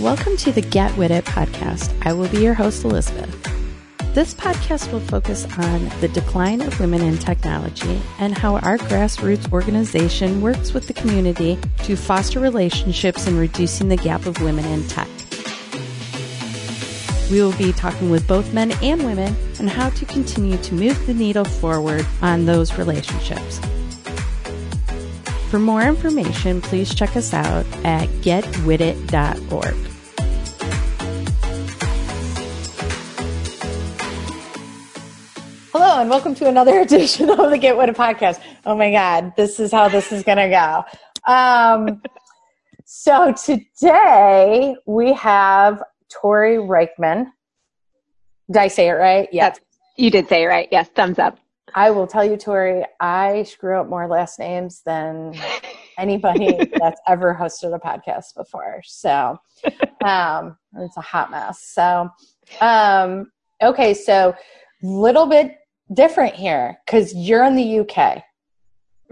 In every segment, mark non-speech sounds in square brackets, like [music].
Welcome to the Get With It podcast. I will be your host, Elizabeth. This podcast will focus on the decline of women in technology and how our grassroots organization works with the community to foster relationships and reducing the gap of women in tech. We will be talking with both men and women on how to continue to move the needle forward on those relationships. For more information, please check us out at getwithit.org. and welcome to another [laughs] edition of the Get With It podcast. Oh my God, this is how this is going to go. Um, so today we have Tori Reichman. Did I say it right? Yes. you did say it right. Yes, thumbs up. I will tell you, Tori, I screw up more last names than [laughs] anybody that's ever hosted a podcast before. So um, it's a hot mess. So, um, okay, so little bit different here because you're in the UK.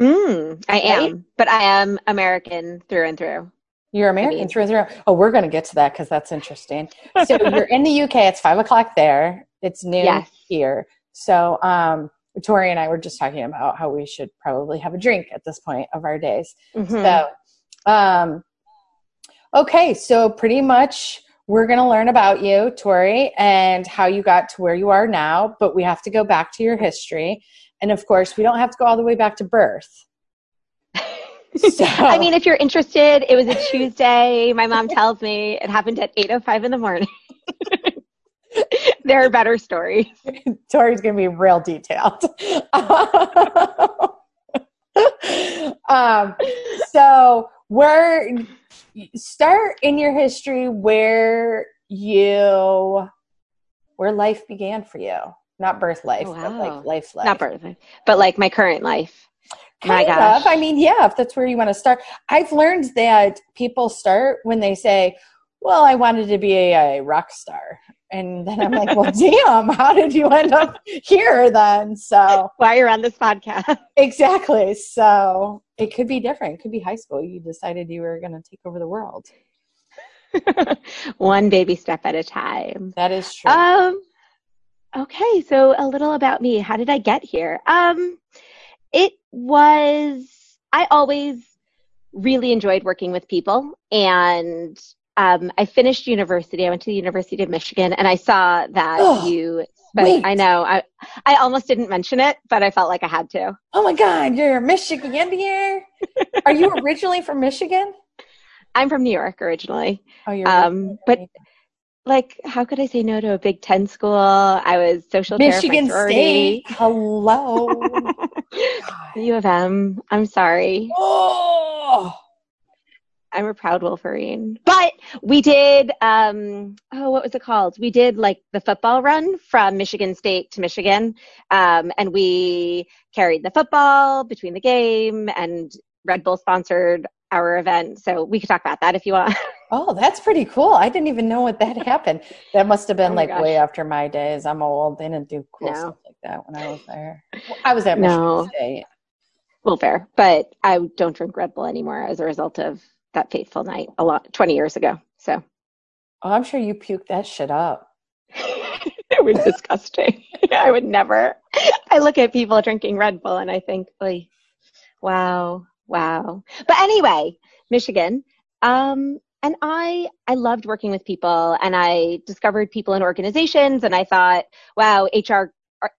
Mm, I am, but I am American through and through. You're American through and through. Oh, we're going to get to that because that's interesting. So [laughs] you're in the UK. It's five o'clock there. It's noon yes. here. So um, Tori and I were just talking about how we should probably have a drink at this point of our days. Mm-hmm. So, um, okay, so pretty much we're going to learn about you, Tori, and how you got to where you are now, but we have to go back to your history. And of course, we don't have to go all the way back to birth. [laughs] So. I mean, if you're interested, it was a Tuesday. My mom tells me it happened at 8:05 in the morning. [laughs] there are better stories. [laughs] Tori's going to be real detailed. um, so, where start in your history where you where life began for you, not birth life, oh, wow. but like life life, not birth, but like my current life. Kind my gosh. Of. I mean, yeah, if that's where you want to start. I've learned that people start when they say, well, I wanted to be a, a rock star. And then I'm like, well, [laughs] damn, how did you end up here then? So why you're on this podcast. Exactly. So it could be different. It could be high school. You decided you were going to take over the world. [laughs] One baby step at a time. That is true. Um, okay. So a little about me. How did I get here? Um, it was, I always really enjoyed working with people and um, I finished university. I went to the University of Michigan, and I saw that oh, you. But. I know I I almost didn't mention it, but I felt like I had to. Oh my God, you're Michigan Are you originally from Michigan? I'm from New York originally. Oh, you're. Um, but like, how could I say no to a Big Ten school? I was social Michigan State. Hello. [laughs] U of M. I'm sorry. Oh. I'm a proud Wolverine. But we did, um, oh, what was it called? We did like the football run from Michigan State to Michigan. Um, and we carried the football between the game and Red Bull sponsored our event. So we could talk about that if you want. [laughs] Oh, that's pretty cool. I didn't even know what that [laughs] happened. That must have been oh like gosh. way after my days. I'm old. They didn't do cool no. stuff like that when I was there. I was at Michigan no. State. Well, fair. But I don't drink Red Bull anymore as a result of that fateful night a lot 20 years ago. So oh, I'm sure you puked that shit up. [laughs] it was disgusting. [laughs] I would never. I look at people drinking Red Bull and I think, like, wow, wow. But anyway, Michigan. Um, and I I loved working with people and I discovered people in organizations and I thought, wow, HR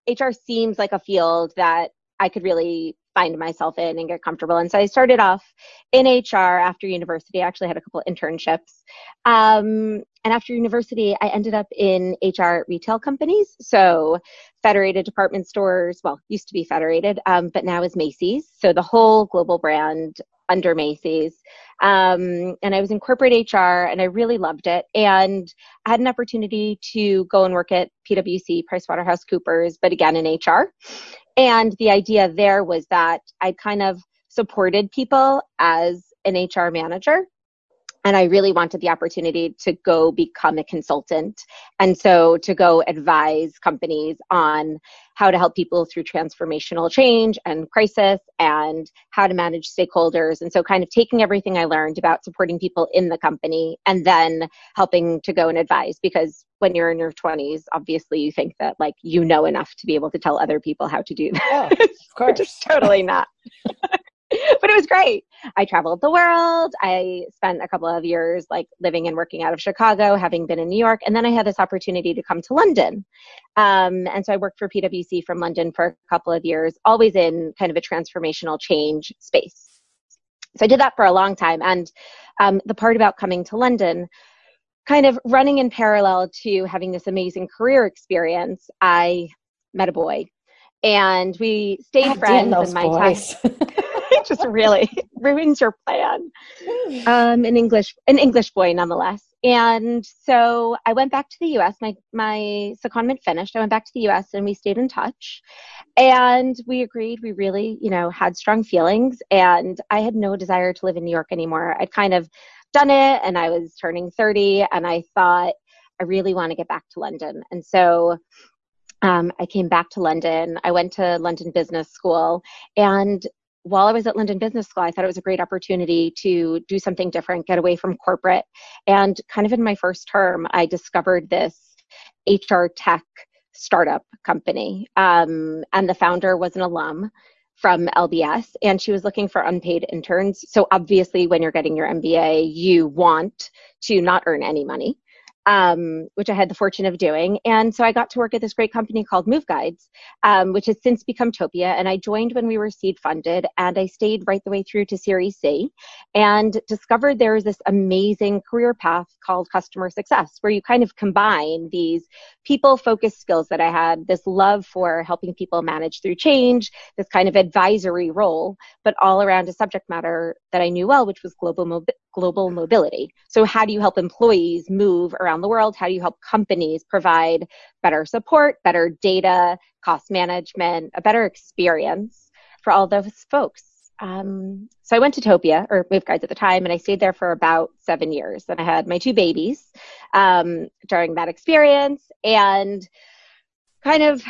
HR seems like a field that I could really find myself in and get comfortable. And so I started off in HR after university. I actually had a couple internships. Um, and after university, I ended up in HR retail companies. So Federated Department Stores, well, used to be Federated, um, but now is Macy's. So the whole global brand under Macy's. Um, and I was in corporate HR and I really loved it. And I had an opportunity to go and work at PwC, PricewaterhouseCoopers, but again in HR. And the idea there was that I kind of supported people as an HR manager. And I really wanted the opportunity to go become a consultant. And so to go advise companies on how to help people through transformational change and crisis and how to manage stakeholders. And so kind of taking everything I learned about supporting people in the company and then helping to go and advise because when you're in your 20s, obviously you think that like you know enough to be able to tell other people how to do that. Yeah, of [laughs] course. Which is totally not. [laughs] [laughs] but it was great. I traveled the world. I spent a couple of years like living and working out of Chicago, having been in New York, and then I had this opportunity to come to London. Um, and so I worked for PwC from London for a couple of years, always in kind of a transformational change space. So I did that for a long time. And um, the part about coming to London, kind of running in parallel to having this amazing career experience, I met a boy and we stayed God friends in my boys. time. [laughs] just really [laughs] ruins your plan. Um, an English, an English boy, nonetheless. And so I went back to the U.S. My my secondment finished. I went back to the U.S. and we stayed in touch, and we agreed we really, you know, had strong feelings. And I had no desire to live in New York anymore. I'd kind of done it, and I was turning 30, and I thought I really want to get back to London. And so um, I came back to London. I went to London Business School, and while I was at London Business School, I thought it was a great opportunity to do something different, get away from corporate. And kind of in my first term, I discovered this HR tech startup company. Um, and the founder was an alum from LBS, and she was looking for unpaid interns. So obviously, when you're getting your MBA, you want to not earn any money um, which I had the fortune of doing. And so I got to work at this great company called Move Guides, um, which has since become Topia. And I joined when we were seed funded, and I stayed right the way through to Series C, and discovered there was this amazing career path called customer success, where you kind of combine these people focused skills that I had, this love for helping people manage through change, this kind of advisory role, but all around a subject matter that I knew well, which was global mobility global mobility. So, how do you help employees move around the world? How do you help companies provide better support, better data, cost management, a better experience for all those folks? Um, so I went to Topia or Move Guides at the time, and I stayed there for about seven years. And I had my two babies um, during that experience, and kind of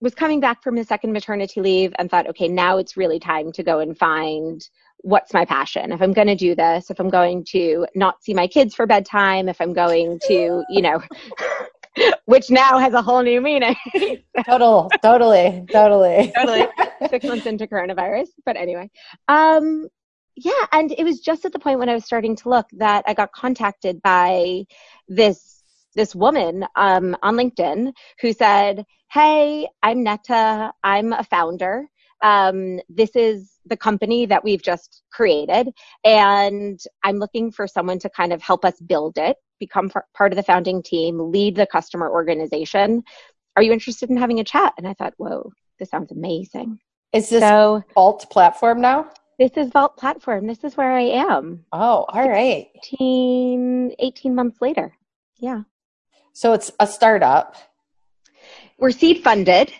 was coming back from a second maternity leave and thought, okay, now it's really time to go and find what's my passion? If i'm going to do this if i'm going to not see my kids for bedtime if i'm going to you know [laughs] which now has a whole new meaning. [laughs] Total totally totally. Totally. Six months into coronavirus but anyway. Um yeah and it was just at the point when i was starting to look that i got contacted by this this woman um, on linkedin who said hey i'm neta. I'm a founder um, this is the company that we've just created, and I'm looking for someone to kind of help us build it, become part of the founding team, lead the customer organization. Are you interested in having a chat? And I thought, whoa, this sounds amazing. Is this so, Vault platform now? This is Vault platform. This is where I am. Oh, all right. 18, 18 months later. Yeah. So it's a startup. We're seed funded.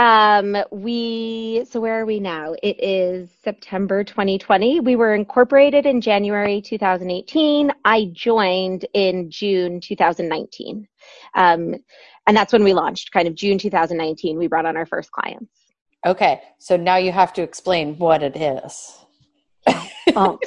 Um, we, so where are we now? It is September 2020. We were incorporated in January 2018. I joined in June 2019. Um, and that's when we launched, kind of June 2019. We brought on our first clients. Okay. So now you have to explain what it is. [laughs] Vault.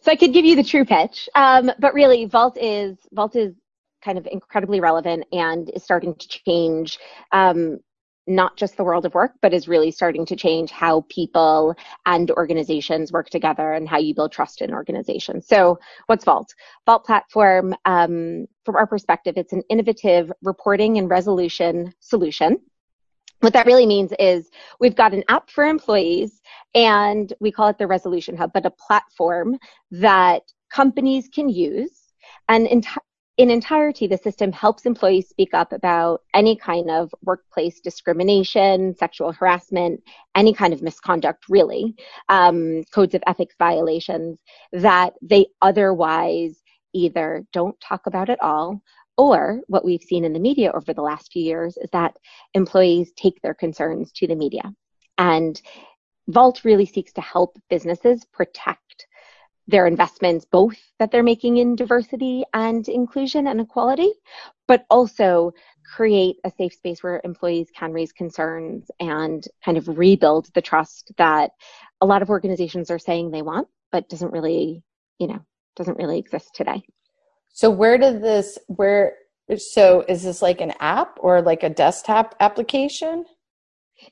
so I could give you the true pitch. Um, but really, Vault is, Vault is kind of incredibly relevant and is starting to change um, not just the world of work, but is really starting to change how people and organizations work together and how you build trust in organizations. So, what's Vault? Vault platform, um, from our perspective, it's an innovative reporting and resolution solution. What that really means is we've got an app for employees and we call it the Resolution Hub, but a platform that companies can use and enti- in entirety, the system helps employees speak up about any kind of workplace discrimination, sexual harassment, any kind of misconduct, really, um, codes of ethics violations that they otherwise either don't talk about at all, or what we've seen in the media over the last few years is that employees take their concerns to the media. And Vault really seeks to help businesses protect their investments, both that they're making in diversity and inclusion and equality, but also create a safe space where employees can raise concerns and kind of rebuild the trust that a lot of organizations are saying they want, but doesn't really, you know, doesn't really exist today. So where did this where so is this like an app or like a desktop application?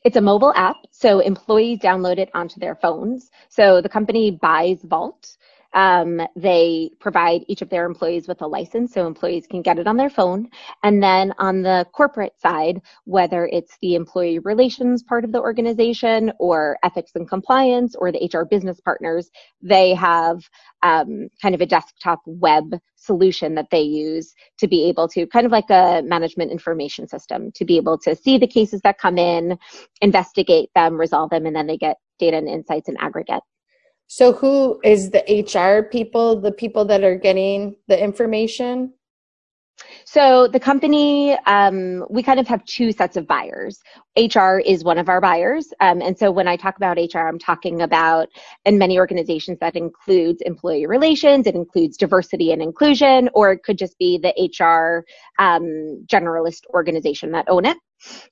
It's a mobile app, so employees download it onto their phones. So the company buys Vault um, they provide each of their employees with a license so employees can get it on their phone. And then on the corporate side, whether it's the employee relations part of the organization or ethics and compliance or the HR business partners, they have um, kind of a desktop web solution that they use to be able to kind of like a management information system to be able to see the cases that come in, investigate them, resolve them, and then they get data and insights in aggregate. So who is the HR people, the people that are getting the information? So the company, um, we kind of have two sets of buyers. HR is one of our buyers. Um, and so when I talk about HR, I'm talking about in many organizations that includes employee relations, it includes diversity and inclusion, or it could just be the HR um, generalist organization that own it.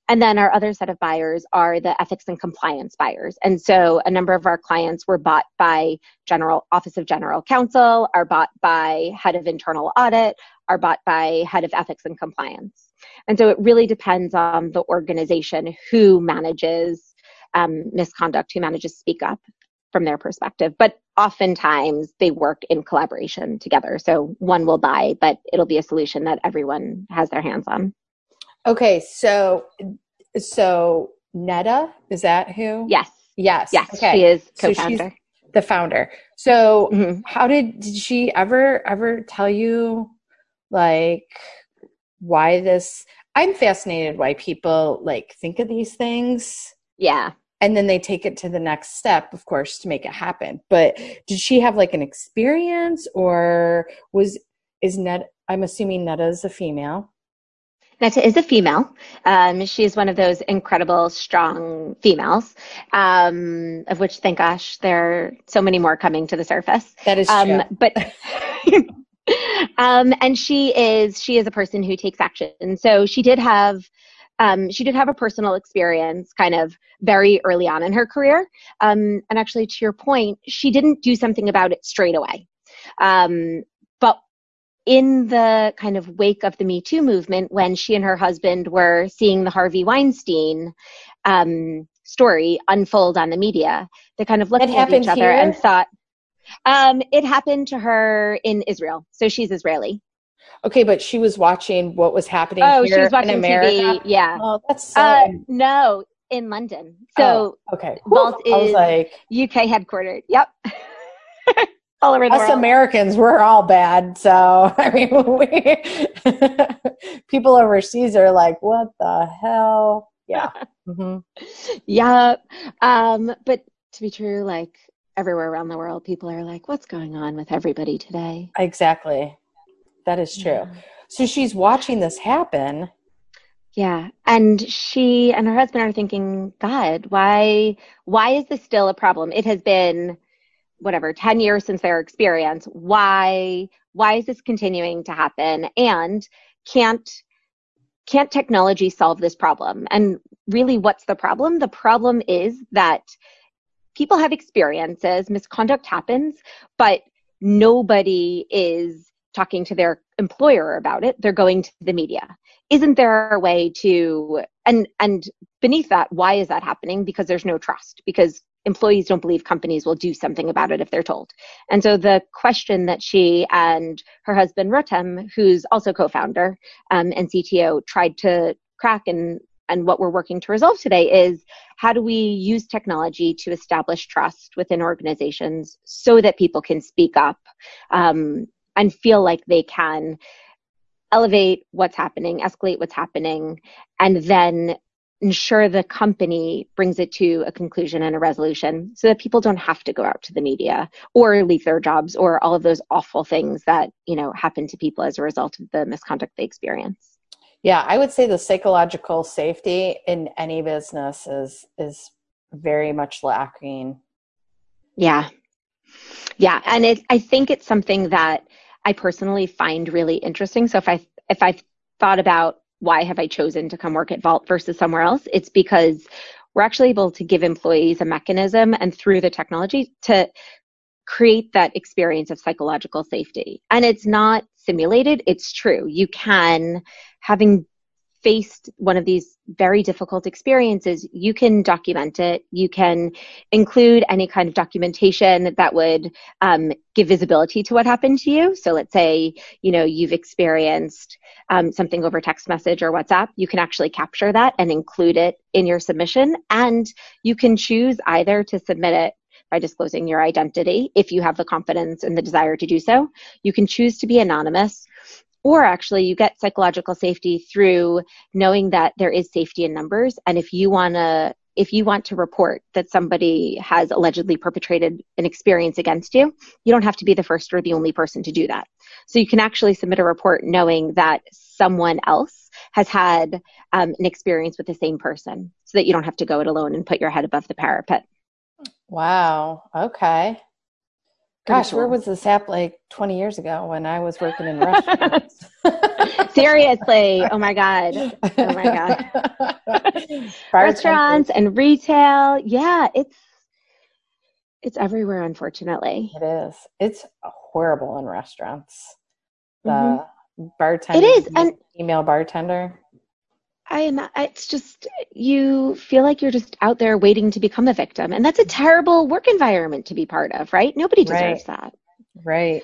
And then our other set of buyers are the ethics and compliance buyers. And so a number of our clients were bought by General Office of General Counsel, are bought by Head of Internal Audit, are bought by Head of Ethics and Compliance. And so it really depends on the organization who manages um, misconduct, who manages speak up from their perspective. But oftentimes they work in collaboration together. So one will buy, but it'll be a solution that everyone has their hands on. Okay, so so Neta is that who? Yes. Yes. Yes. Okay. She is co-founder. So the founder. So mm-hmm. how did did she ever ever tell you like why this? I'm fascinated why people like think of these things. Yeah. And then they take it to the next step, of course, to make it happen. But did she have like an experience or was is Net I'm assuming Neta is a female. Neta is a female. Um, she is one of those incredible, strong females, um, of which, thank gosh, there are so many more coming to the surface. That is um, true. But, [laughs] um, and she is she is a person who takes action. So she did have. Um, she did have a personal experience kind of very early on in her career. Um, and actually, to your point, she didn't do something about it straight away. Um, in the kind of wake of the Me Too movement, when she and her husband were seeing the Harvey Weinstein um, story unfold on the media, they kind of looked it at each other here? and thought, um, it happened to her in Israel. So she's Israeli. Okay, but she was watching what was happening oh, she was watching. TV. Yeah. Oh, that's so. Uh, no, in London. So oh, okay. Vault is like UK headquartered. Yep. [laughs] all over the Us world. Americans, we're all bad. So, [laughs] I mean, we, [laughs] people overseas are like, what the hell? Yeah. [laughs] mm-hmm. Yeah. Um, but to be true, like everywhere around the world, people are like, what's going on with everybody today? Exactly. That is true. Yeah. So she's watching this happen. Yeah. And she and her husband are thinking, God, why why is this still a problem? It has been whatever 10 years since their experience why why is this continuing to happen? And can't can't technology solve this problem? And really what's the problem? The problem is that people have experiences misconduct happens but nobody is talking to their employer about it. They're going to the media. Isn't there a way to and and beneath that why is that happening? Because there's no trust because employees don't believe companies will do something about it if they're told. And so the question that she and her husband Rotem, who's also co-founder um, and CTO, tried to crack and and what we're working to resolve today is how do we use technology to establish trust within organizations so that people can speak up um, and feel like they can elevate what's happening, escalate what's happening, and then ensure the company brings it to a conclusion and a resolution so that people don't have to go out to the media or leave their jobs or all of those awful things that you know happen to people as a result of the misconduct they experience. Yeah i would say the psychological safety in any business is is very much lacking. Yeah. Yeah, and it, I think it's something that I personally find really interesting. So if I if I've thought about why have I chosen to come work at Vault versus somewhere else, it's because we're actually able to give employees a mechanism and through the technology to create that experience of psychological safety. And it's not simulated, it's true. You can, having faced one of these very difficult experiences, you can document it. You can include any kind of documentation that would um, give visibility to what happened to you. So let's say, you know, you've experienced um, something over text message or WhatsApp. You can actually capture that and include it in your submission. And you can choose either to submit it by disclosing your identity if you have the confidence and the desire to do so. You can choose to be anonymous or actually, you get psychological safety through knowing that there is safety in numbers. And if you want to if you want to report that somebody has allegedly perpetrated an experience against you, you don't have to be the first or the only person to do that. So you can actually submit a report knowing that someone else has had um, an experience with the same person so that you don't have to go it alone and put your head above the parapet. Wow. Okay. Gosh, where was this app like 20 years ago when I was working in restaurants? [laughs] Seriously. Oh my God. Oh my God. [laughs] restaurants and retail. Yeah, it's it's everywhere, unfortunately. It is. It's horrible in restaurants. The mm-hmm. bartender. It is. And email bartender. I am, it's just, you feel like you're just out there waiting to become a victim. And that's a terrible work environment to be part of, right? Nobody deserves right. that. Right.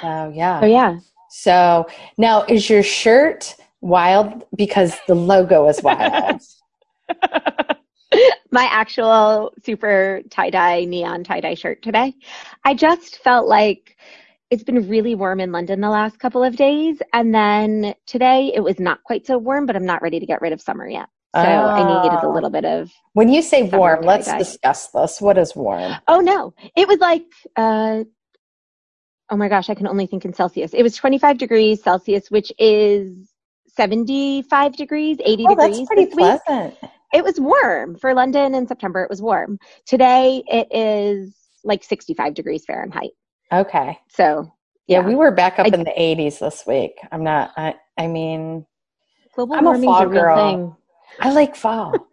So, yeah. Oh, yeah. So now is your shirt wild because the logo is wild? [laughs] My actual super tie dye, neon tie dye shirt today. I just felt like it's been really warm in London the last couple of days. And then today it was not quite so warm, but I'm not ready to get rid of summer yet. So oh. I needed a little bit of. When you say warm, let's discuss this. What is warm? Oh, no. It was like, uh, oh my gosh, I can only think in Celsius. It was 25 degrees Celsius, which is 75 degrees, 80 oh, degrees. That's pretty pleasant. Week. It was warm for London in September. It was warm. Today it is like 65 degrees Fahrenheit. Okay. So yeah, yeah we were back up I, in the 80s this week. I'm not. I. I mean, global I'm a fall a girl. Thing. I like fall.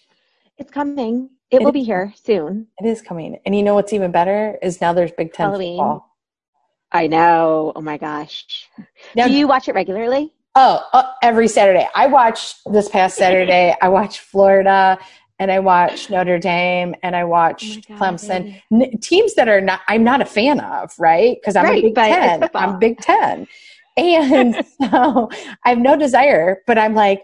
[laughs] it's coming. It, it will be here soon. It is coming. And you know what's even better is now there's Big Ten Halloween. football. I know. Oh my gosh. Now, Do you watch it regularly? Oh, uh, every Saturday. I watched this past Saturday. I watched Florida and I watch Notre Dame and I watch oh Clemson. N- teams that are not I'm not a fan of, right? Because I'm right, a Big Ten. I'm Big Ten. And [laughs] [laughs] so I have no desire, but I'm like,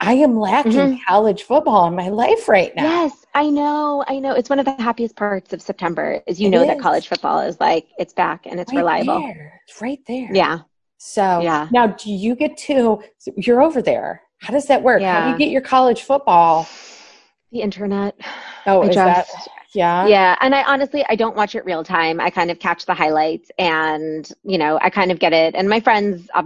I am lacking mm-hmm. college football in my life right now. Yes, I know. I know. It's one of the happiest parts of September is you it know is. that college football is like it's back and it's right reliable. There. It's right there. Yeah. So yeah. now do you get to you're over there. How does that work? Yeah. How do you get your college football? The internet. Oh, I is just, that? Yeah. Yeah. And I honestly, I don't watch it real time. I kind of catch the highlights and, you know, I kind of get it. And my friends, uh,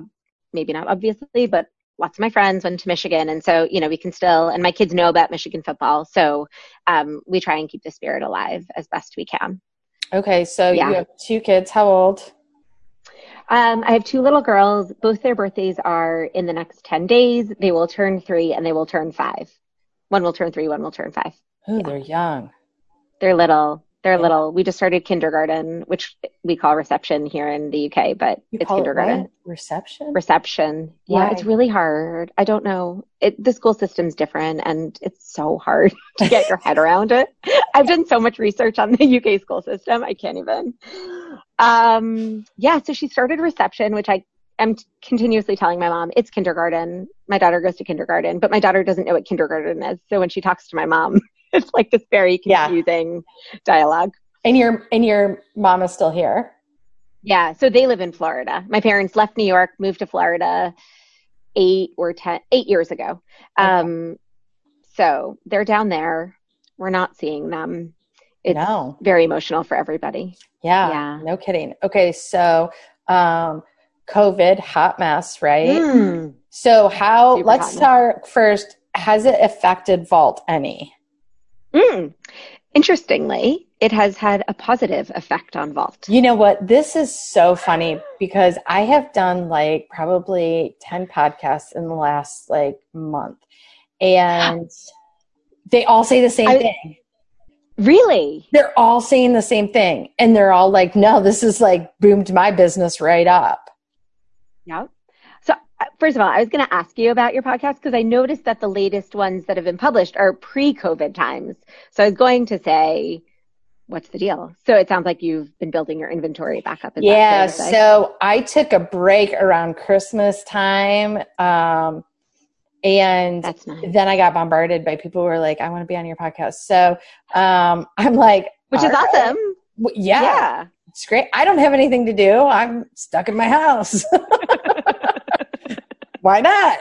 maybe not obviously, but lots of my friends went to Michigan. And so, you know, we can still, and my kids know about Michigan football. So um, we try and keep the spirit alive as best we can. Okay. So yeah. you have two kids. How old? Um, I have two little girls. Both their birthdays are in the next 10 days. They will turn three and they will turn five. One will turn three, one will turn five. Oh, yeah. they're young. They're little. They're yeah. little. We just started kindergarten, which we call reception here in the UK, but you it's kindergarten. It reception? Reception. Why? Yeah, it's really hard. I don't know. It, the school system's different and it's so hard [laughs] to get your head around it. I've done so much research on the UK school system. I can't even. Um, yeah, so she started reception, which I am continuously telling my mom it's kindergarten. My daughter goes to kindergarten, but my daughter doesn't know what kindergarten is. So when she talks to my mom, [laughs] it's like this very confusing yeah. dialogue. And your and your mom is still here. Yeah, so they live in Florida. My parents left New York, moved to Florida eight or ten eight years ago. Okay. Um, so they're down there. We're not seeing them. It's no. very emotional for everybody. Yeah, yeah, no kidding. Okay, so um, COVID, hot mess, right? Mm. So, how, Super let's start first. Has it affected Vault any? Mm. Interestingly, it has had a positive effect on Vault. You know what? This is so funny because I have done like probably 10 podcasts in the last like month and [gasps] they all say the same I, thing. Really? They're all saying the same thing and they're all like, no, this is like boomed my business right up. Yep. So, uh, first of all, I was going to ask you about your podcast because I noticed that the latest ones that have been published are pre COVID times. So, I was going to say, what's the deal? So it sounds like you've been building your inventory back up. yeah. So I took a break around Christmas time. Um, and nice. then I got bombarded by people who were like, I want to be on your podcast. So um, [laughs] I'm like, which is right. awesome. Yeah, yeah. It's great. I don't have anything to do. I'm stuck in my house. [laughs] Why not?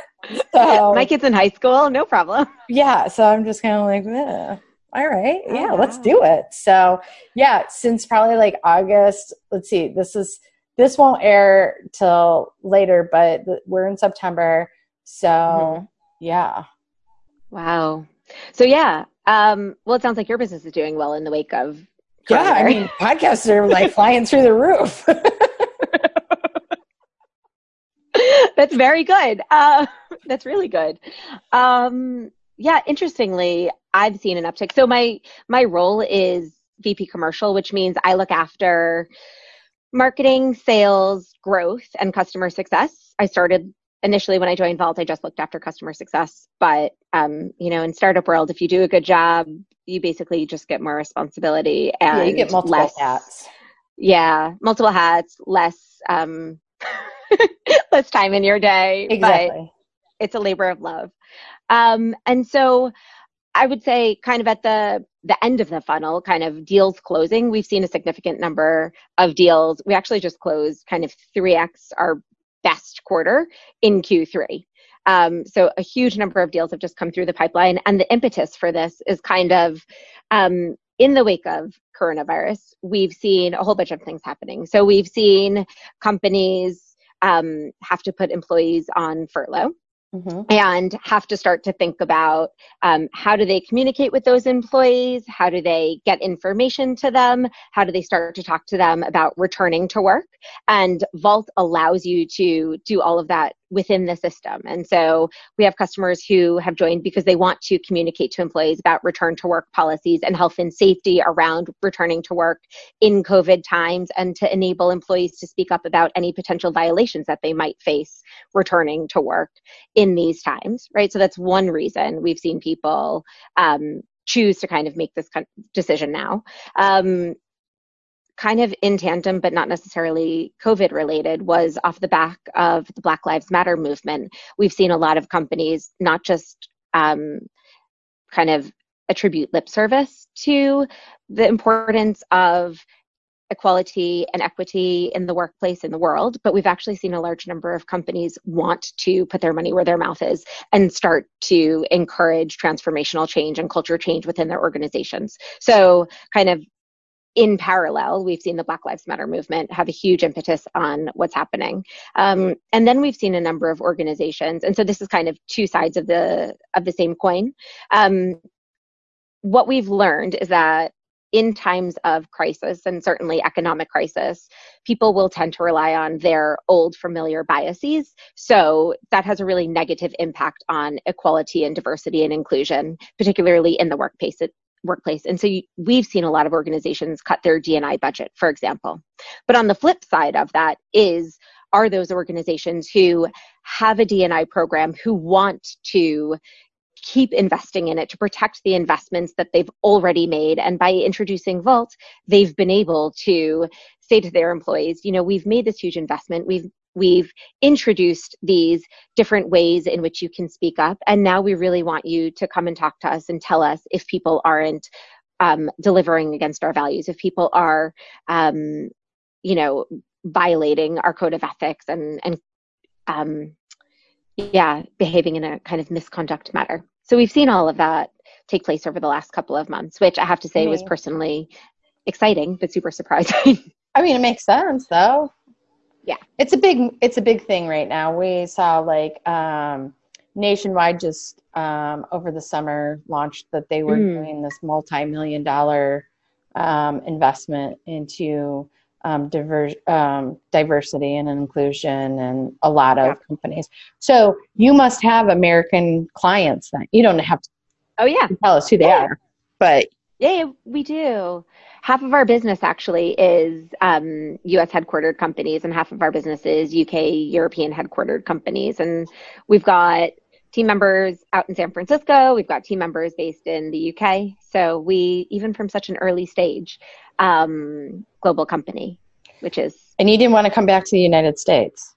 So, my kid's in high school. No problem. Yeah. So I'm just kind of like, eh all right oh, yeah let's do it so yeah since probably like august let's see this is this won't air till later but we're in september so mm-hmm. yeah wow so yeah um well it sounds like your business is doing well in the wake of yeah i mean podcasts are like [laughs] flying through the roof [laughs] that's very good uh [laughs] that's really good um yeah interestingly I've seen an uptick. So my my role is VP commercial, which means I look after marketing, sales, growth, and customer success. I started initially when I joined Vault, I just looked after customer success. But um, you know, in startup world, if you do a good job, you basically just get more responsibility and yeah, you get multiple less, hats. Yeah, multiple hats, less um, [laughs] less time in your day. Exactly. it's a labor of love. Um, and so I would say kind of at the the end of the funnel, kind of deals closing, we've seen a significant number of deals. We actually just closed kind of 3x our best quarter in Q3. Um, so a huge number of deals have just come through the pipeline, and the impetus for this is kind of um, in the wake of coronavirus. We've seen a whole bunch of things happening. So we've seen companies um, have to put employees on furlough. Mm-hmm. and have to start to think about um, how do they communicate with those employees how do they get information to them how do they start to talk to them about returning to work and vault allows you to do all of that within the system. And so we have customers who have joined because they want to communicate to employees about return to work policies and health and safety around returning to work in COVID times and to enable employees to speak up about any potential violations that they might face returning to work in these times, right? So that's one reason we've seen people um, choose to kind of make this decision now. Um, kind of in tandem, but not necessarily COVID related, was off the back of the Black Lives Matter movement. We've seen a lot of companies not just um, kind of attribute lip service to the importance of equality and equity in the workplace in the world, but we've actually seen a large number of companies want to put their money where their mouth is and start to encourage transformational change and culture change within their organizations. So, kind of in parallel, we've seen the Black Lives Matter movement have a huge impetus on what's happening. Um, and then we've seen a number of organizations, and so this is kind of two sides of the of the same coin. Um, what we've learned is that in times of crisis and certainly economic crisis, people will tend to rely on their old familiar biases. So that has a really negative impact on equality and diversity and inclusion, particularly in the workplace workplace. And so you, we've seen a lot of organizations cut their D&I budget, for example. But on the flip side of that is are those organizations who have a D&I program who want to keep investing in it to protect the investments that they've already made and by introducing vault they've been able to say to their employees you know we've made this huge investment we've we've introduced these different ways in which you can speak up. And now we really want you to come and talk to us and tell us if people aren't um, delivering against our values if people are um, you know violating our code of ethics and and um, yeah behaving in a kind of misconduct matter. So we've seen all of that take place over the last couple of months which i have to say was personally exciting but super surprising. [laughs] I mean it makes sense though yeah it's a big it's a big thing right now we saw like um nationwide just um over the summer launched that they were mm. doing this multi-million dollar um, investment into um, diver- um, diversity and inclusion and a lot of yeah. companies. So you must have American clients that You don't have to. Oh yeah. Tell us who they yeah. are, but yeah, we do. Half of our business actually is um, U.S. headquartered companies, and half of our business is UK European headquartered companies. And we've got team members out in San Francisco. We've got team members based in the UK. So we, even from such an early stage, um, global company, which is. And you didn't want to come back to the United States.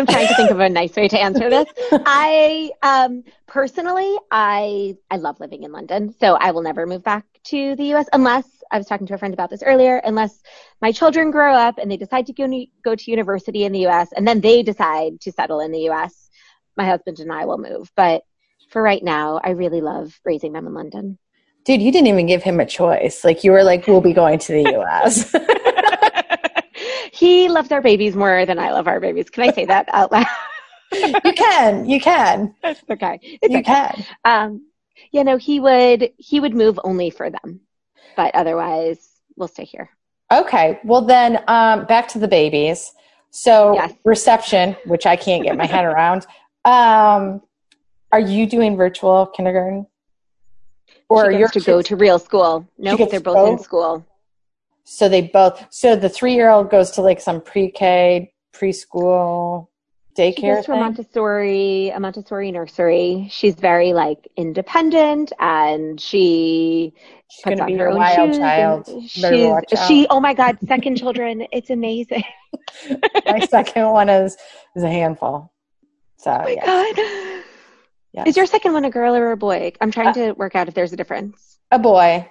I'm trying to think of a nice way to answer this. [laughs] I um, personally, I I love living in London, so I will never move back to the U.S. unless I was talking to a friend about this earlier. Unless my children grow up and they decide to go go to university in the U.S. and then they decide to settle in the U.S., my husband and I will move. But for right now, I really love raising them in London. Dude, you didn't even give him a choice. Like you were like, "We'll be going to the [laughs] U.S." [laughs] he loves our babies more than I love our babies. Can I say that out loud? [laughs] you can. You can. It's okay. It's you okay. can. Um, you know, he would he would move only for them, but otherwise we'll stay here. Okay. Well, then um, back to the babies. So yes. reception, which I can't get my head [laughs] around. Um, are you doing virtual kindergarten? Or you're to go to real school? No, nope, they're both in school. So they both. So the three-year-old goes to like some pre-K, preschool, daycare. She goes to a Montessori, a Montessori nursery. She's very like independent, and she she's puts on her own wild child. She's she. Oh my God, second children, it's amazing. [laughs] my second one is is a handful. So oh my yeah. God. Yes. Is your second one a girl or a boy? I'm trying uh, to work out if there's a difference. A boy.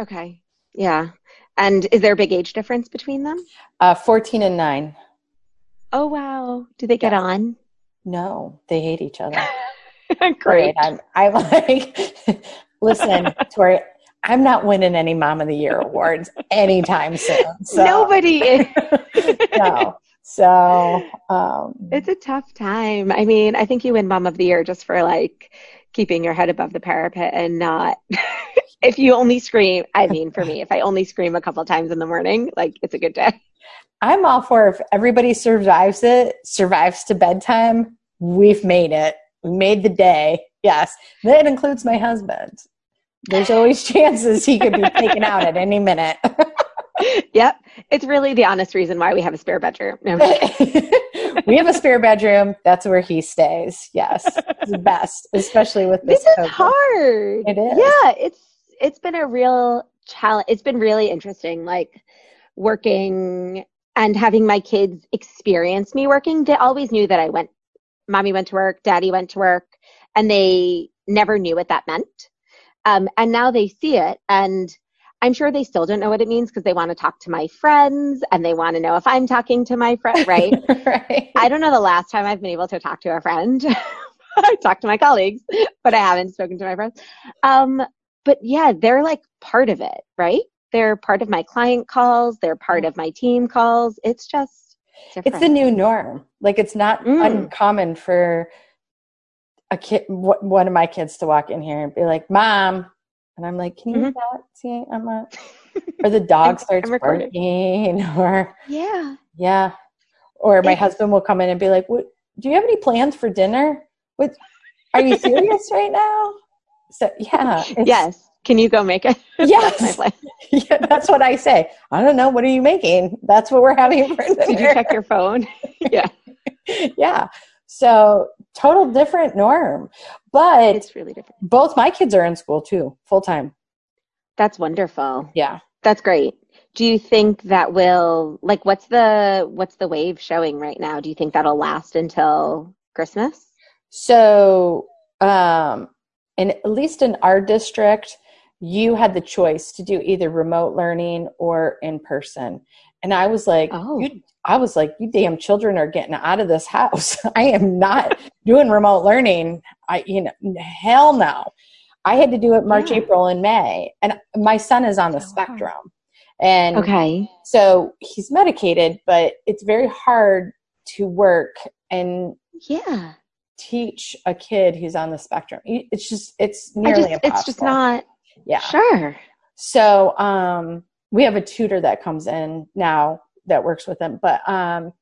Okay. Yeah. And is there a big age difference between them? Uh, 14 and 9. Oh, wow. Do they get yeah. on? No, they hate each other. [laughs] Great. I'm, I'm like, [laughs] listen, Tori, I'm not winning any Mom of the Year awards anytime soon. So. Nobody [laughs] is. no. So um, it's a tough time. I mean, I think you win Mom of the Year just for like keeping your head above the parapet and not if you only scream, I mean, for me, if I only scream a couple times in the morning, like it's a good day. I'm all for if everybody survives it, survives to bedtime, we've made it. We made the day. Yes. That includes my husband. There's always [laughs] chances he could be taken out at any minute. [laughs] yep. It's really the honest reason why we have a spare bedroom. No, [laughs] we have a spare bedroom. That's where he stays. Yes. It's the best, especially with this. This is COVID. hard. It is. Yeah. It's it's been a real challenge. It's been really interesting, like working and having my kids experience me working. They always knew that I went, mommy went to work, daddy went to work, and they never knew what that meant. Um, and now they see it, and I'm sure they still don't know what it means because they want to talk to my friends and they want to know if I'm talking to my friend, [laughs] right? right? I don't know the last time I've been able to talk to a friend. [laughs] I talk to my colleagues, but I haven't spoken to my friends. Um, but yeah, they're like part of it, right? They're part of my client calls, they're part of my team calls. It's just different. It's the new norm. Like it's not mm. uncommon for a kid one of my kids to walk in here and be like, "Mom," and I'm like, "Can you mm-hmm. not see I'm not [laughs] or the dog starts barking [laughs] or yeah yeah or my husband will come in and be like what do you have any plans for dinner what are you [laughs] serious right now so yeah. Yes. Can you go make it? [laughs] Yes. that's, [laughs] yeah, that's what I say. I don't know. What are you making? That's what we're having for dinner. [laughs] Did you check your phone? yeah. yeah. So total different norm. But it's really different. Both my kids are in school too, full time. That's wonderful. Yeah. That's great. Do you think that will like what's the what's the wave showing right now? Do you think that'll last until Christmas? So um and at least in our district, you had the choice to do either remote learning or in person. And I was like, oh. you, I was like, you damn children are getting out of this house. [laughs] I am not doing remote learning. I, you know, hell no. I had to do it March, yeah. April, and May. And my son is on the oh, spectrum. Wow. And okay. so he's medicated, but it's very hard to work and yeah teach a kid who's on the spectrum. It's just it's nearly just, impossible. It's just not. Yeah. Sure. So um, we have a tutor that comes in now that works with them. But um,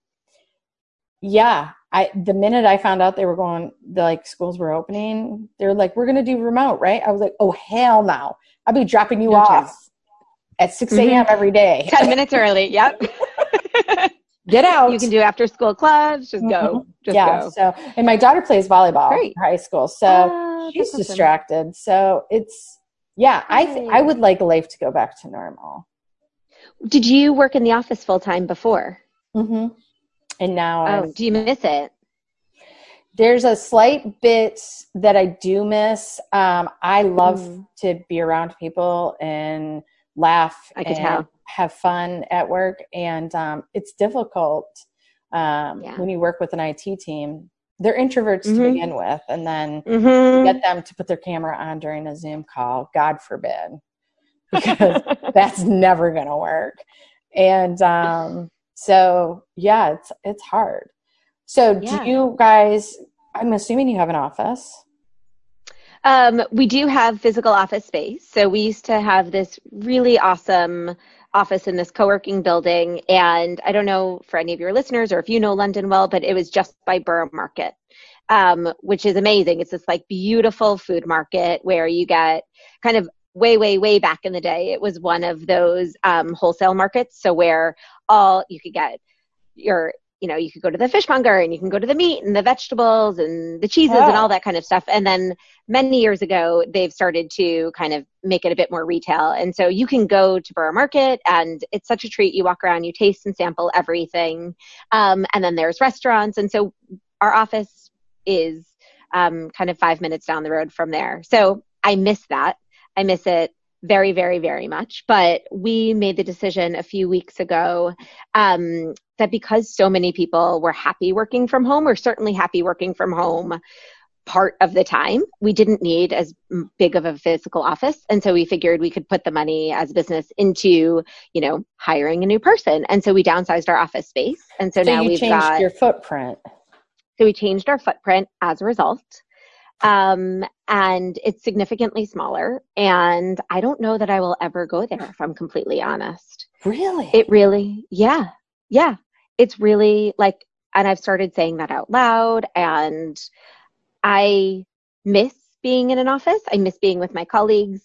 yeah, I the minute I found out they were going, the like schools were opening, they're like, we're gonna do remote, right? I was like, oh hell no, I'll be dropping you no off chance. at six a.m. Mm-hmm. every day, ten minutes early. Yep. [laughs] [laughs] Get out. You can do after school clubs. Just mm-hmm. go. Just yeah. Go. So, and my daughter plays volleyball Great. in high school, so uh, she's distracted. Awesome. So it's yeah. I th- I would like life to go back to normal. Did you work in the office full time before? Mm-hmm. And now, oh, do you miss it? There's a slight bit that I do miss. Um, I love mm. to be around people and laugh I could tell. Have fun at work, and um, it's difficult um, yeah. when you work with an IT team. They're introverts mm-hmm. to begin with, and then mm-hmm. get them to put their camera on during a Zoom call. God forbid because [laughs] that's never going to work. And um, so, yeah, it's it's hard. So, yeah. do you guys? I'm assuming you have an office. Um, we do have physical office space. So we used to have this really awesome office in this co-working building. And I don't know for any of your listeners or if you know London well, but it was just by Borough Market, um, which is amazing. It's this like beautiful food market where you get kind of way, way, way back in the day, it was one of those um, wholesale markets. So where all you could get your, you know, you could go to the fishmonger and you can go to the meat and the vegetables and the cheeses and all that kind of stuff. And then many years ago, they've started to kind of make it a bit more retail. And so you can go to Borough Market and it's such a treat. You walk around, you taste and sample everything. Um, and then there's restaurants. And so our office is um, kind of five minutes down the road from there. So I miss that. I miss it very, very, very much. But we made the decision a few weeks ago um, that because so many people were happy working from home, or certainly happy working from home part of the time, we didn't need as big of a physical office. And so we figured we could put the money as a business into, you know, hiring a new person. And so we downsized our office space. And so, so now we've got your footprint. So we changed our footprint as a result. Um, and it's significantly smaller. And I don't know that I will ever go there if I'm completely honest. Really? It really, yeah. Yeah. It's really like, and I've started saying that out loud. And I miss being in an office. I miss being with my colleagues.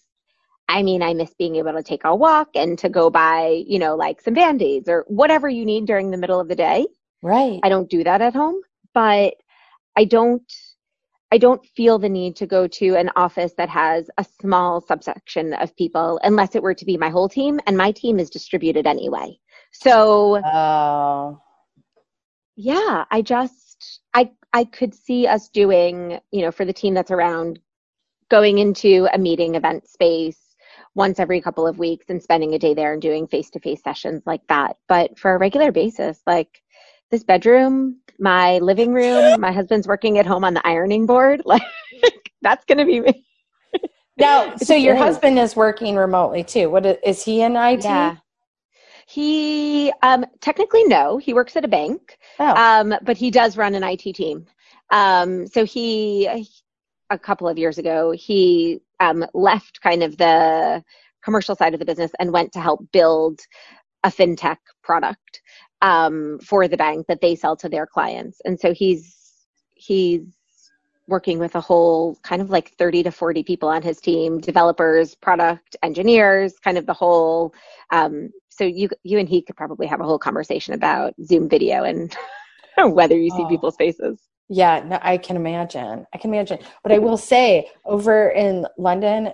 I mean, I miss being able to take a walk and to go buy, you know, like some band aids or whatever you need during the middle of the day. Right. I don't do that at home, but I don't I don't feel the need to go to an office that has a small subsection of people unless it were to be my whole team and my team is distributed anyway. So oh. Yeah, I just I I could see us doing, you know, for the team that's around going into a meeting event space once every couple of weeks and spending a day there and doing face-to-face sessions like that. But for a regular basis, like this bedroom, my living room, [laughs] my husband's working at home on the ironing board. [laughs] Like that's going to be me. Now, [laughs] so your husband is working remotely too. What is he in IT? Yeah. He um, technically no, he works at a bank, oh. um, but he does run an IT team. Um, so he, a couple of years ago, he um, left kind of the commercial side of the business and went to help build a fintech product um, for the bank that they sell to their clients. And so he's he's working with a whole kind of like 30 to 40 people on his team developers product engineers kind of the whole um, so you you and he could probably have a whole conversation about zoom video and [laughs] whether you see oh. people's faces yeah no i can imagine i can imagine but i will say over in london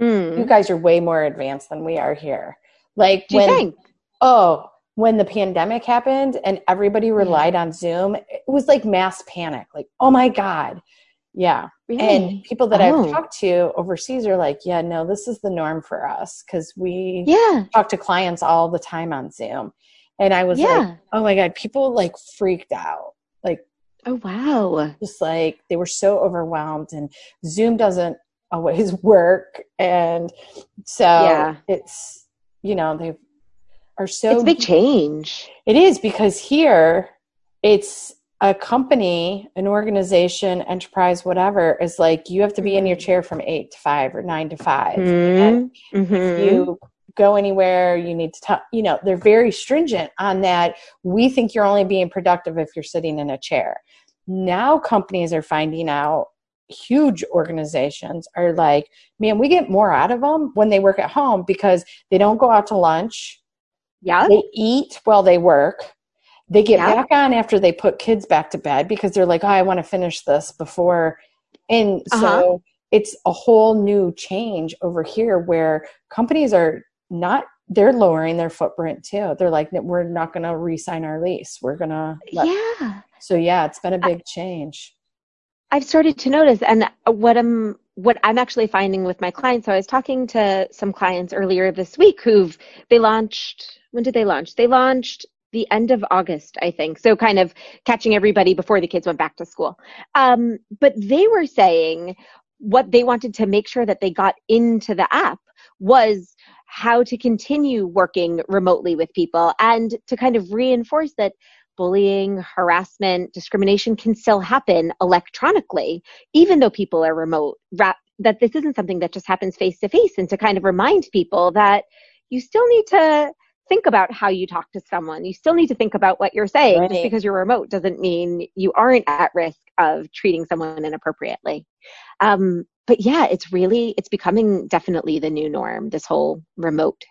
mm. you guys are way more advanced than we are here like Do when oh when the pandemic happened and everybody relied on Zoom, it was like mass panic. Like, oh my God. Yeah. Really? And people that oh. I've talked to overseas are like, yeah, no, this is the norm for us because we yeah. talk to clients all the time on Zoom. And I was yeah. like, oh my God, people like freaked out. Like, oh wow. Just like they were so overwhelmed and Zoom doesn't always [laughs] work. And so yeah. it's, you know, they've are so it's a big change it is because here it's a company, an organization, enterprise, whatever, is like you have to be in your chair from eight to five or nine to 5 mm-hmm. mm-hmm. If you go anywhere, you need to tell, you know, they're very stringent on that. We think you're only being productive if you're sitting in a chair. Now companies are finding out huge organizations are like, man, we get more out of them when they work at home because they don't go out to lunch. Yeah. They eat while they work. They get yeah. back on after they put kids back to bed because they're like, oh, I want to finish this before. And uh-huh. so it's a whole new change over here where companies are not they're lowering their footprint too. They're like, we're not going to re-sign our lease. We're going to. Yeah. So yeah, it's been a big change. I've started to notice, and what I'm what I'm actually finding with my clients. So I was talking to some clients earlier this week who've they launched. When did they launch? They launched the end of August, I think. So kind of catching everybody before the kids went back to school. Um, but they were saying what they wanted to make sure that they got into the app was how to continue working remotely with people and to kind of reinforce that bullying, harassment, discrimination can still happen electronically, even though people are remote. That this isn't something that just happens face to face, and to kind of remind people that you still need to think about how you talk to someone. You still need to think about what you're saying. Right. Just because you're remote doesn't mean you aren't at risk of treating someone inappropriately. Um, but yeah, it's really it's becoming definitely the new norm. This whole remote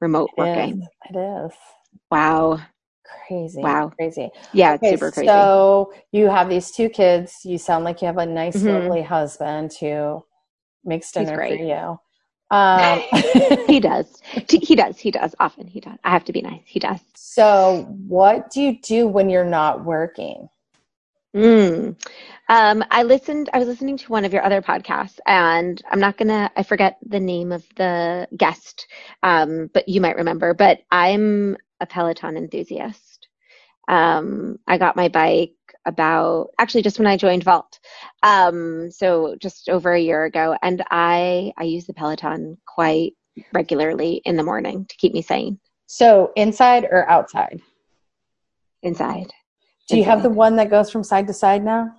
remote it working. Is. It is. Wow. Crazy. Wow. Crazy. Yeah, okay, super crazy. So you have these two kids. You sound like you have a nice, mm-hmm. lovely husband who makes dinner for you. Um, [laughs] he does. He does. He does. Often he does. I have to be nice. He does. So what do you do when you're not working? Mm. Um, I listened, I was listening to one of your other podcasts and I'm not gonna, I forget the name of the guest, um, but you might remember, but I'm a Peloton enthusiast. Um, I got my bike about, actually just when I joined Vault. Um, so just over a year ago and I, I use the Peloton quite regularly in the morning to keep me sane. So inside or outside? Inside. Do you have the one that goes from side to side now?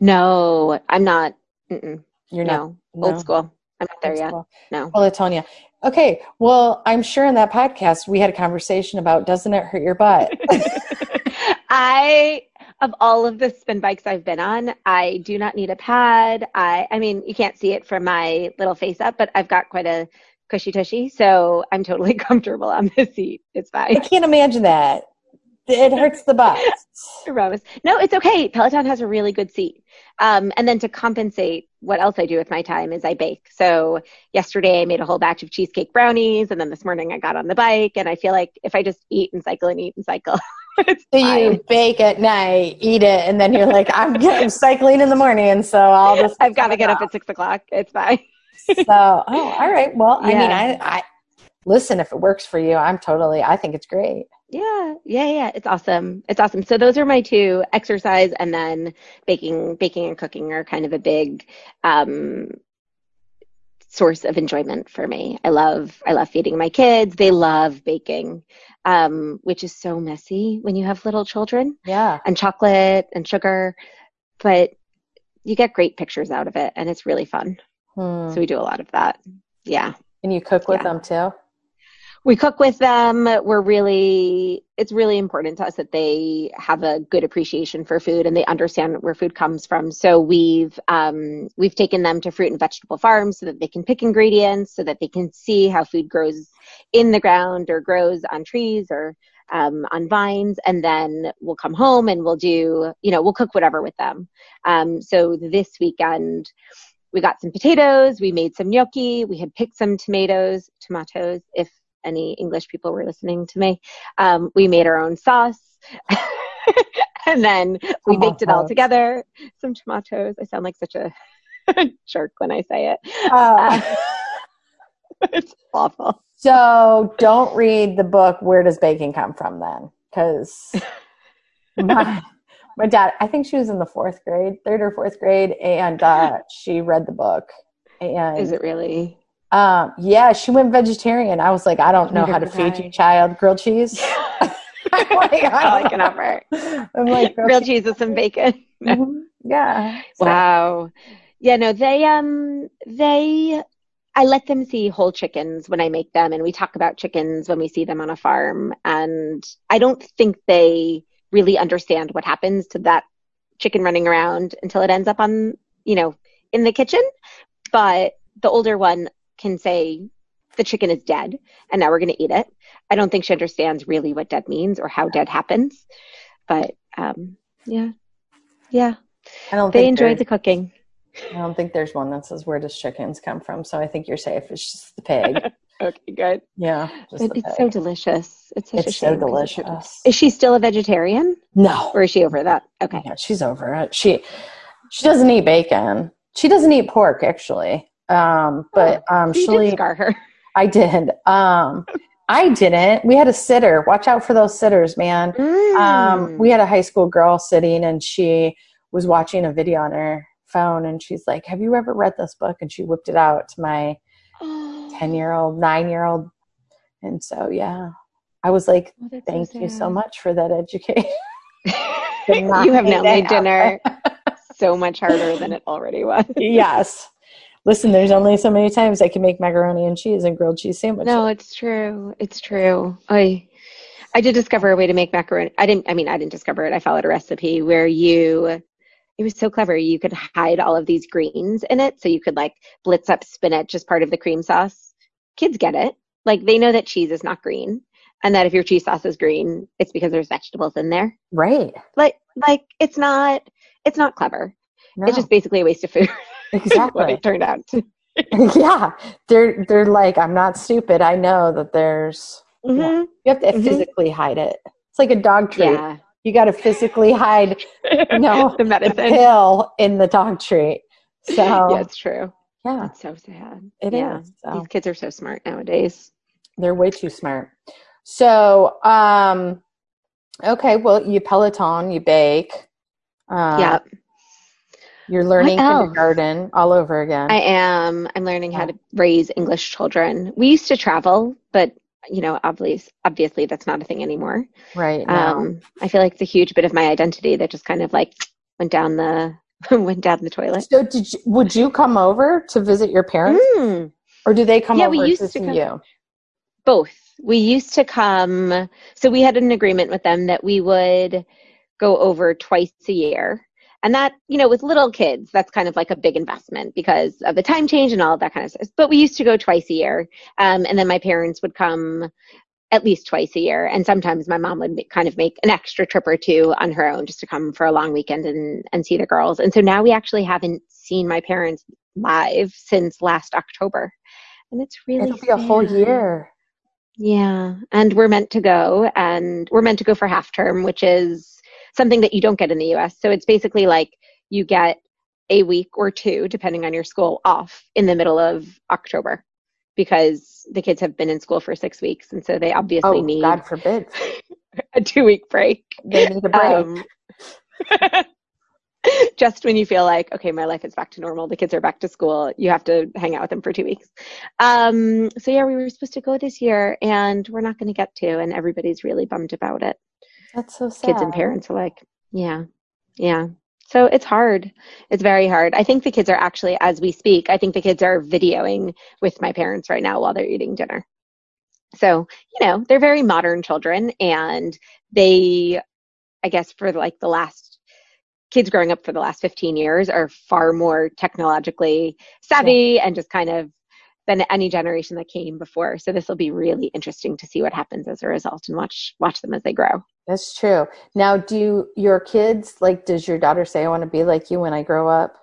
No, I'm not. Mm-mm. You're no. not old school. I'm not there yet. No. Pelotonia. Okay. Well, I'm sure in that podcast we had a conversation about doesn't it hurt your butt? [laughs] [laughs] I of all of the spin bikes I've been on, I do not need a pad. I I mean, you can't see it from my little face up, but I've got quite a cushy tushy, so I'm totally [laughs] comfortable on the seat. It's fine. I can't imagine that it hurts the butt. [laughs] Rose. No, it's okay. Peloton has a really good seat. Um, and then to compensate, what else I do with my time is I bake. So yesterday I made a whole batch of cheesecake brownies, and then this morning I got on the bike. And I feel like if I just eat and cycle and eat and cycle, [laughs] so fine. you bake at night, eat it, and then you're like, I'm, [laughs] I'm cycling in the morning, so I'll just. I've got to get off. up at six o'clock. It's fine. so, oh, all right. Well, yeah. I mean, I, I listen if it works for you. I'm totally. I think it's great. Yeah, yeah, yeah. It's awesome. It's awesome. So those are my two exercise and then baking, baking and cooking are kind of a big um, source of enjoyment for me. I love, I love feeding my kids. They love baking, um, which is so messy when you have little children. Yeah. And chocolate and sugar, but you get great pictures out of it and it's really fun. Hmm. So we do a lot of that. Yeah. And you cook with yeah. them too? We cook with them. We're really it's really important to us that they have a good appreciation for food and they understand where food comes from. So we've um, we've taken them to fruit and vegetable farms so that they can pick ingredients so that they can see how food grows in the ground or grows on trees or um, on vines. And then we'll come home and we'll do you know we'll cook whatever with them. Um, so this weekend we got some potatoes. We made some gnocchi. We had picked some tomatoes tomatoes if any English people were listening to me. Um, we made our own sauce. [laughs] and then we baked it all together. Some tomatoes. I sound like such a [laughs] jerk when I say it. Uh, [laughs] it's awful. So don't read the book Where Does Bacon Come From then? Because my, my dad, I think she was in the fourth grade, third or fourth grade, and uh, she read the book. And is it really? Um, yeah, she went vegetarian. I was like, I don't know how to feed you, child, grilled cheese. [laughs] [laughs] like, I like an offer. [laughs] I'm like grilled cheese with some bacon. Mm-hmm. Yeah. So. Wow. Yeah, no, they um they I let them see whole chickens when I make them and we talk about chickens when we see them on a farm and I don't think they really understand what happens to that chicken running around until it ends up on, you know, in the kitchen. But the older one can say the chicken is dead and now we're going to eat it. I don't think she understands really what dead means or how dead happens. But um, yeah, yeah. I don't. They enjoyed the cooking. I don't think there's one that says where does chickens come from. So I think you're safe. It's just the pig. [laughs] okay, good. Yeah, it, it's so delicious. It's it's so delicious. Is she still a vegetarian? No, or is she over that? Okay, yeah, she's over it. She she doesn't eat bacon. She doesn't eat pork actually. Um, but oh, um, so she scar her. I did. Um, I didn't. We had a sitter. Watch out for those sitters, man. Mm. Um, we had a high school girl sitting, and she was watching a video on her phone, and she's like, "Have you ever read this book?" And she whipped it out to my ten-year-old, nine-year-old, and so yeah, I was like, oh, "Thank so you so much for that education." [laughs] you have now made dinner [laughs] so much harder than it already was. yes listen, there's only so many times I can make macaroni and cheese and grilled cheese sandwiches. No, it's true. It's true. I I did discover a way to make macaroni. I didn't. I mean, I didn't discover it. I followed a recipe where you. It was so clever. You could hide all of these greens in it, so you could like blitz up spinach as part of the cream sauce. Kids get it. Like they know that cheese is not green, and that if your cheese sauce is green, it's because there's vegetables in there. Right. Like like it's not it's not clever. No. It's just basically a waste of food. [laughs] [laughs] Exactly. what it turned out to. [laughs] yeah, they're they're like, I'm not stupid. I know that there's. Mm-hmm. Yeah, you have to mm-hmm. physically hide it. It's like a dog treat. Yeah. You got to physically hide, you know, [laughs] the medicine the pill in the dog treat. So yeah, it's true. Yeah, it's so sad. It yeah. is. So. These kids are so smart nowadays. They're way too smart. So, um, okay, well, you Peloton, you bake. Uh, yeah. You're learning kindergarten all over again. I am. I'm learning how to raise English children. We used to travel, but you know, obviously, obviously that's not a thing anymore. Right. Um, I feel like it's a huge bit of my identity that just kind of like [tsk] went down the [laughs] went down the toilet. So, did you, would you come over to visit your parents, mm. or do they come yeah, over we used to, to come, you? Both. We used to come. So we had an agreement with them that we would go over twice a year and that, you know, with little kids, that's kind of like a big investment because of the time change and all of that kind of stuff. But we used to go twice a year. Um, and then my parents would come at least twice a year. And sometimes my mom would kind of make an extra trip or two on her own just to come for a long weekend and, and see the girls. And so now we actually haven't seen my parents live since last October. And it's really It'll be sad. a whole year. Yeah. And we're meant to go and we're meant to go for half term, which is something that you don't get in the US. So it's basically like you get a week or two, depending on your school, off in the middle of October because the kids have been in school for six weeks. And so they obviously oh, need, God forbid, [laughs] a two week break. They need a break. Um, [laughs] just when you feel like, okay, my life is back to normal, the kids are back to school, you have to hang out with them for two weeks. Um, so, yeah, we were supposed to go this year and we're not going to get to, and everybody's really bummed about it. That's so sad. Kids and parents alike. Yeah. Yeah. So it's hard. It's very hard. I think the kids are actually, as we speak, I think the kids are videoing with my parents right now while they're eating dinner. So, you know, they're very modern children and they, I guess, for like the last kids growing up for the last 15 years are far more technologically savvy yeah. and just kind of than any generation that came before. So this will be really interesting to see what happens as a result and watch watch them as they grow. That's true. Now, do you, your kids like? Does your daughter say, "I want to be like you when I grow up"?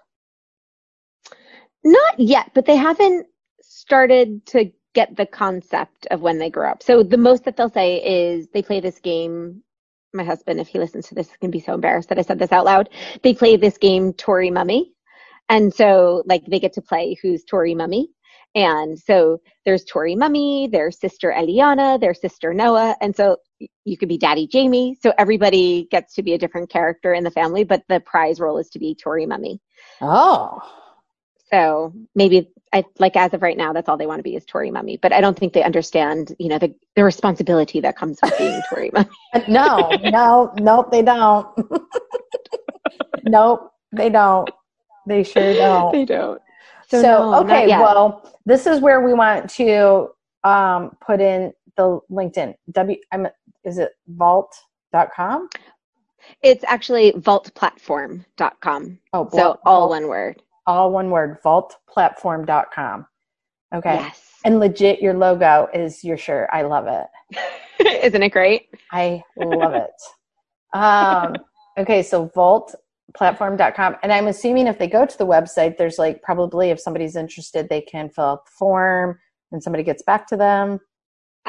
Not yet, but they haven't started to get the concept of when they grow up. So the most that they'll say is they play this game. My husband, if he listens to this, can be so embarrassed that I said this out loud. They play this game, Tori Mummy. And so, like, they get to play who's Tori Mummy. And so there's Tori Mummy, there's sister Eliana, there's sister Noah. And so you could be Daddy Jamie. So everybody gets to be a different character in the family, but the prize role is to be Tori Mummy. Oh. So maybe I like as of right now, that's all they want to be is Tori mummy. But I don't think they understand, you know, the the responsibility that comes with being [laughs] Tori mummy. no, no, nope, they don't. [laughs] nope, they don't. They sure don't. They don't. So, so no, okay, well, this is where we want to um, put in the LinkedIn. W I'm is it vault.com? It's actually vaultplatform.com. Oh, so all one word. All one word, vaultplatform.com. Okay. Yes. And legit, your logo is your shirt. I love it. [laughs] Isn't it great? I love it. Um, okay, so vaultplatform.com. And I'm assuming if they go to the website, there's like probably if somebody's interested, they can fill out the form and somebody gets back to them.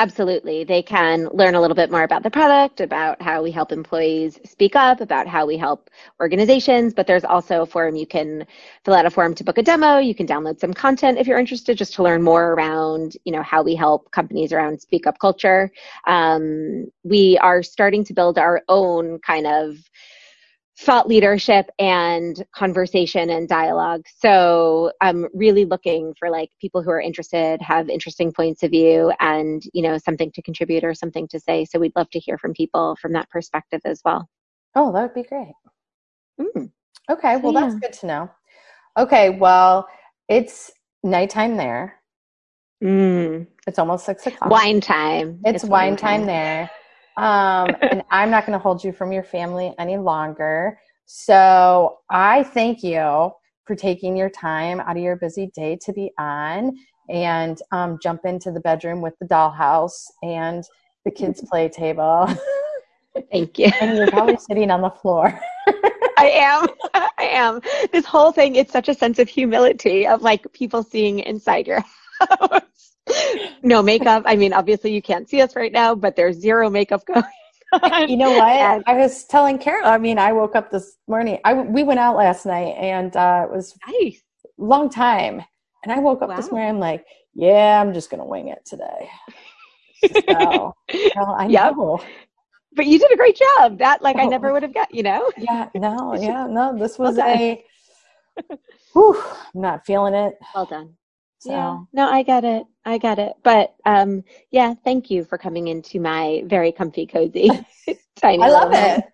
Absolutely. They can learn a little bit more about the product, about how we help employees speak up, about how we help organizations. But there's also a form you can fill out a form to book a demo. You can download some content if you're interested, just to learn more around, you know, how we help companies around speak up culture. Um, we are starting to build our own kind of thought leadership and conversation and dialogue. So I'm really looking for like people who are interested, have interesting points of view and, you know, something to contribute or something to say. So we'd love to hear from people from that perspective as well. Oh, that would be great. Mm. Okay, well, so, that's good to know. Okay, well, it's nighttime there. Mm. It's almost six o'clock. Wine time. It's, it's wine, wine time, time there. Um, [laughs] and I'm not going to hold you from your family any longer. So I thank you for taking your time out of your busy day to be on and um, jump into the bedroom with the dollhouse and the kids' [laughs] play table. Thank you. and you're probably [laughs] sitting on the floor. I am. I am. This whole thing, it's such a sense of humility of like people seeing inside your house no makeup. I mean, obviously you can't see us right now, but there's zero makeup going on. You know what? And, I was telling Carol. I mean, I woke up this morning. I we went out last night, and uh, it was nice, long time. And I woke up wow. this morning. I'm like, yeah, I'm just gonna wing it today. So, [laughs] well, I yep. know. But you did a great job. That like oh. I never would have got. You know. Yeah. No. Yeah. No. This [laughs] was okay. a. Whew, I'm not feeling it. Well done. So. Yeah. No, I get it. I get it. But um, yeah, thank you for coming into my very comfy, cozy, [laughs] tiny. I love it.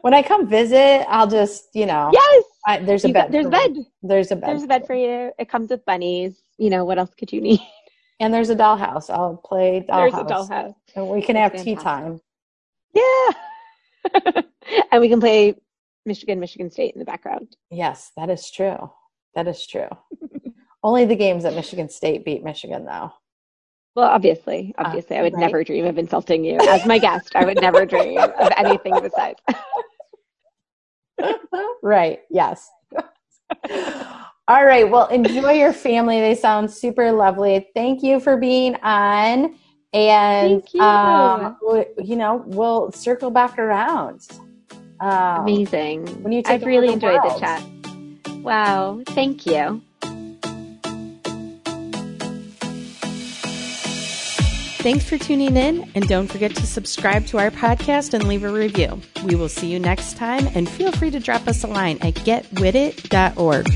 when I come visit, I'll just, you know. Yes. I, there's a you bed. Got, there's a bed. There's a bed. There's a bed for you. It comes with bunnies. You know what else could you need? And there's a dollhouse. I'll play dollhouse. There's a dollhouse. And we can have fantastic. tea time. Yeah. [laughs] and we can play Michigan, Michigan State in the background. Yes, that is true. That is true. Only the games that Michigan State beat Michigan, though. Well, obviously, obviously, uh, I would right. never dream of insulting you as my guest. I would never dream of anything besides. [laughs] right. Yes. All right. Well, enjoy your family. They sound super lovely. Thank you for being on. And, you. Um, you know, we'll circle back around. Um, Amazing. When you I've really enjoyed world. the chat. Wow. Thank you. Thanks for tuning in, and don't forget to subscribe to our podcast and leave a review. We will see you next time, and feel free to drop us a line at getwitit.org.